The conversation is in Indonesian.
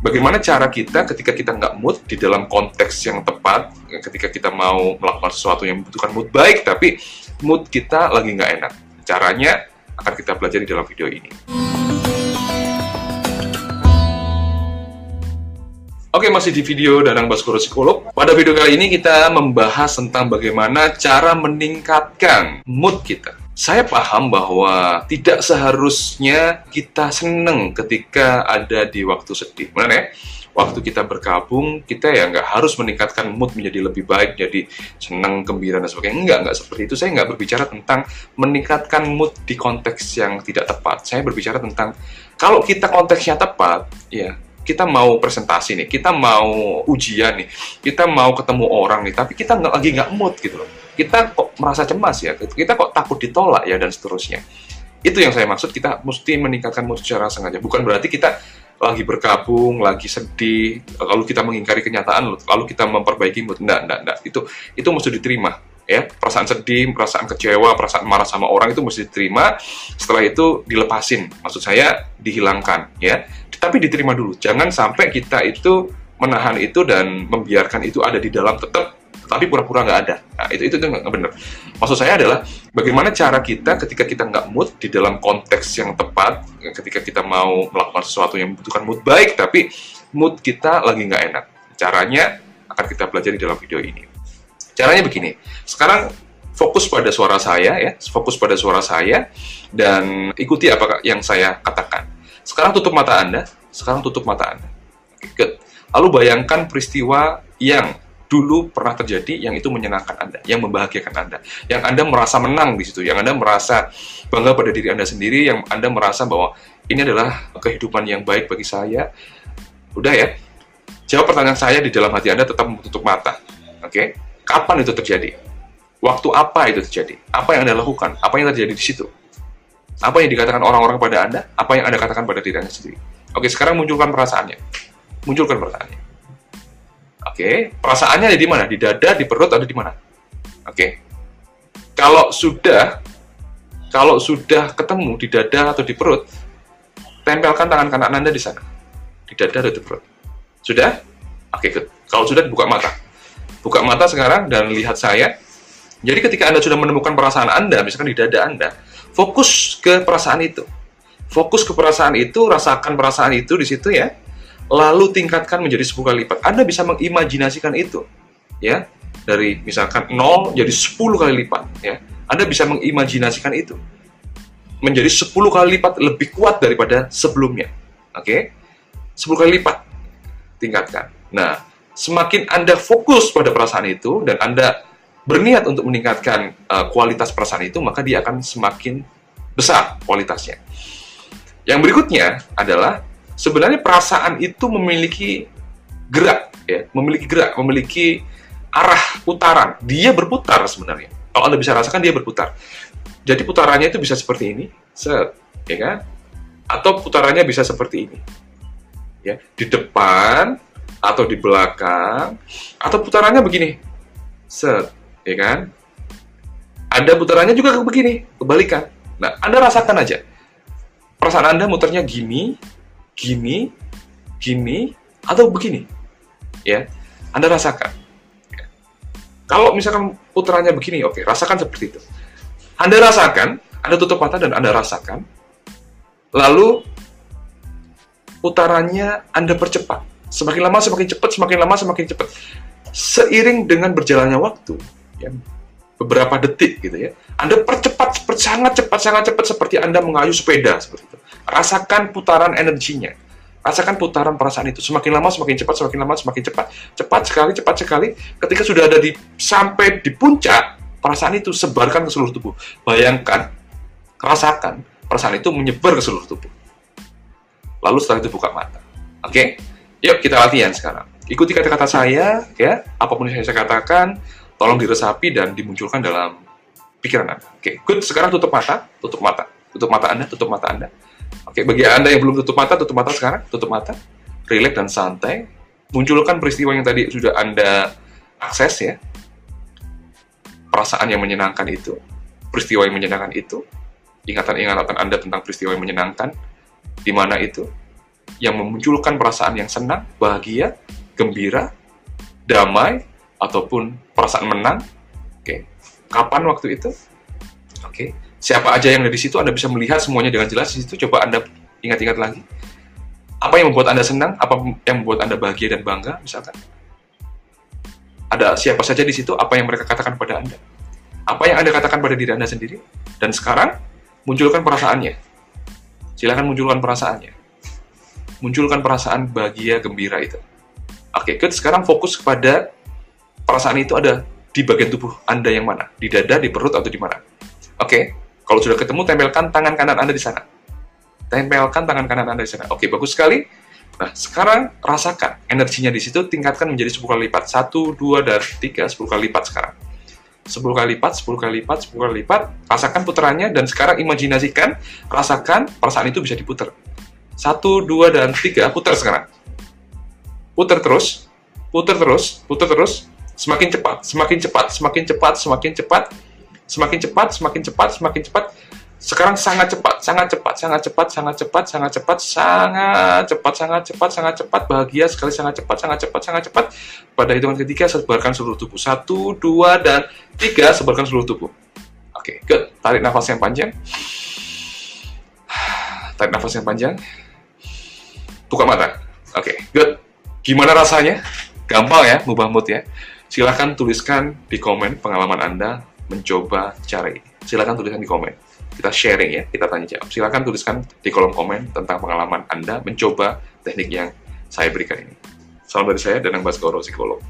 bagaimana cara kita ketika kita nggak mood di dalam konteks yang tepat, ketika kita mau melakukan sesuatu yang membutuhkan mood baik, tapi mood kita lagi nggak enak. Caranya akan kita pelajari dalam video ini. Oke, masih di video Danang Baskoro Psikolog. Pada video kali ini kita membahas tentang bagaimana cara meningkatkan mood kita. Saya paham bahwa tidak seharusnya kita seneng ketika ada di waktu sedih. Benar ya? Waktu kita bergabung, kita ya nggak harus meningkatkan mood menjadi lebih baik, jadi seneng, gembira, dan sebagainya. Enggak, nggak seperti itu. Saya nggak berbicara tentang meningkatkan mood di konteks yang tidak tepat. Saya berbicara tentang kalau kita konteksnya tepat, ya kita mau presentasi nih, kita mau ujian nih, kita mau ketemu orang nih, tapi kita nggak lagi nggak mood gitu loh. Kita kok merasa cemas ya, kita kok takut ditolak ya dan seterusnya. Itu yang saya maksud, kita mesti meningkatkan mood secara sengaja. Bukan berarti kita lagi bergabung, lagi sedih, lalu kita mengingkari kenyataan, lalu kita memperbaiki mood. Enggak, enggak, enggak. Itu itu mesti diterima ya perasaan sedih, perasaan kecewa, perasaan marah sama orang itu mesti diterima. Setelah itu dilepasin, maksud saya dihilangkan ya. Tapi diterima dulu, jangan sampai kita itu menahan itu dan membiarkan itu ada di dalam tetap tapi pura-pura nggak ada. Nah, itu itu nggak benar. Maksud saya adalah bagaimana cara kita ketika kita nggak mood di dalam konteks yang tepat, ketika kita mau melakukan sesuatu yang membutuhkan mood baik, tapi mood kita lagi nggak enak. Caranya akan kita pelajari dalam video ini. Caranya begini. Sekarang fokus pada suara saya ya, fokus pada suara saya dan ikuti apa yang saya katakan. Sekarang tutup mata Anda, sekarang tutup mata Anda. Good. Lalu bayangkan peristiwa yang dulu pernah terjadi yang itu menyenangkan Anda, yang membahagiakan Anda, yang Anda merasa menang di situ, yang Anda merasa bangga pada diri Anda sendiri, yang Anda merasa bahwa ini adalah kehidupan yang baik bagi saya. Udah ya. Jawab pertanyaan saya di dalam hati Anda tetap tutup mata. Oke? Okay? Kapan itu terjadi? Waktu apa itu terjadi? Apa yang Anda lakukan? Apa yang terjadi di situ? Apa yang dikatakan orang-orang kepada Anda? Apa yang Anda katakan pada diri Anda sendiri? Oke, sekarang munculkan perasaannya. Munculkan perasaannya. Oke, perasaannya ada di mana? Di dada, di perut, ada di mana? Oke. Kalau sudah kalau sudah ketemu di dada atau di perut, tempelkan tangan kanan Anda di sana. Di dada atau di perut. Sudah? Oke, good. Kalau sudah dibuka mata buka mata sekarang dan lihat saya. Jadi ketika Anda sudah menemukan perasaan Anda, misalkan di dada Anda, fokus ke perasaan itu. Fokus ke perasaan itu, rasakan perasaan itu di situ ya. Lalu tingkatkan menjadi 10 kali lipat. Anda bisa mengimajinasikan itu. Ya. Dari misalkan 0 jadi 10 kali lipat ya. Anda bisa mengimajinasikan itu. Menjadi 10 kali lipat lebih kuat daripada sebelumnya. Oke? Okay? 10 kali lipat tingkatkan. Nah, semakin Anda fokus pada perasaan itu dan Anda berniat untuk meningkatkan uh, kualitas perasaan itu, maka dia akan semakin besar kualitasnya. Yang berikutnya adalah sebenarnya perasaan itu memiliki gerak, ya, memiliki gerak, memiliki arah putaran. Dia berputar sebenarnya. Kalau Anda bisa rasakan dia berputar. Jadi putarannya itu bisa seperti ini, set, ya kan? Atau putarannya bisa seperti ini. Ya, di depan atau di belakang atau putarannya begini set ya kan? Ada putarannya juga begini kebalikan. Nah anda rasakan aja. Perasaan anda muternya gini gini gini atau begini. Ya anda rasakan. Kalau misalkan putarannya begini oke rasakan seperti itu. Anda rasakan anda tutup mata dan anda rasakan lalu putarannya anda percepat. Semakin lama semakin cepat, semakin lama semakin cepat. Seiring dengan berjalannya waktu, ya, beberapa detik gitu ya, Anda percepat sangat cepat, sangat cepat seperti Anda mengayuh sepeda seperti itu. Rasakan putaran energinya. Rasakan putaran perasaan itu. Semakin lama semakin cepat, semakin lama semakin cepat. Cepat sekali, cepat sekali. Ketika sudah ada di sampai di puncak, perasaan itu sebarkan ke seluruh tubuh. Bayangkan, rasakan perasaan itu menyebar ke seluruh tubuh. Lalu setelah itu buka mata. Oke? Okay? Yuk kita latihan sekarang. Ikuti kata-kata saya, ya. Apa pun yang saya katakan, tolong diresapi dan dimunculkan dalam pikiran Anda. Oke, good. Sekarang tutup mata, tutup mata, tutup mata Anda, tutup mata Anda. Oke, bagi Anda yang belum tutup mata, tutup mata sekarang, tutup mata, relax dan santai. Munculkan peristiwa yang tadi sudah Anda akses ya. Perasaan yang menyenangkan itu, peristiwa yang menyenangkan itu, ingatan-ingatan Anda tentang peristiwa yang menyenangkan, di mana itu, yang memunculkan perasaan yang senang, bahagia, gembira, damai, ataupun perasaan menang. Oke, kapan waktu itu? Oke, siapa aja yang ada di situ Anda bisa melihat semuanya dengan jelas di situ. Coba Anda ingat-ingat lagi. Apa yang membuat Anda senang? Apa yang membuat Anda bahagia dan bangga, misalkan? Ada siapa saja di situ? Apa yang mereka katakan pada Anda? Apa yang Anda katakan pada diri Anda sendiri? Dan sekarang, munculkan perasaannya. Silahkan munculkan perasaannya. Munculkan perasaan bahagia, gembira itu. Oke, good. Sekarang fokus kepada perasaan itu ada di bagian tubuh Anda yang mana? Di dada, di perut, atau di mana? Oke, kalau sudah ketemu, tempelkan tangan kanan Anda di sana. Tempelkan tangan kanan Anda di sana. Oke, bagus sekali. Nah, sekarang rasakan energinya di situ, tingkatkan menjadi 10 kali lipat. 1, 2, dan 3, 10 kali lipat sekarang. 10 kali lipat, 10 kali lipat, 10 kali lipat. Rasakan putarannya, dan sekarang imajinasikan, rasakan perasaan itu bisa diputar. 1, 2, dan 3, putar sekarang. Putar terus, putar terus, putar terus, semakin cepat, semakin cepat, semakin cepat, semakin cepat, semakin cepat, semakin cepat, semakin cepat, sekarang sangat cepat, sangat cepat, sangat cepat, sangat cepat, sangat cepat, sangat cepat, sangat cepat, sangat cepat, bahagia sekali, sangat cepat, sangat cepat, sangat cepat. Pada hitungan ketiga, sebarkan seluruh tubuh. Satu, dua, dan tiga, sebarkan seluruh tubuh. Oke, good. Tarik nafas yang panjang. Tarik nafas yang panjang. Buka mata. Oke, good. Gimana rasanya? Gampang ya, mubah mood ya. Silahkan tuliskan di komen pengalaman Anda mencoba cara ini. Silahkan tuliskan di komen kita sharing ya, kita tanya jawab. Silakan tuliskan di kolom komen tentang pengalaman Anda mencoba teknik yang saya berikan ini. Salam dari saya, Danang Baskoro, psikolog.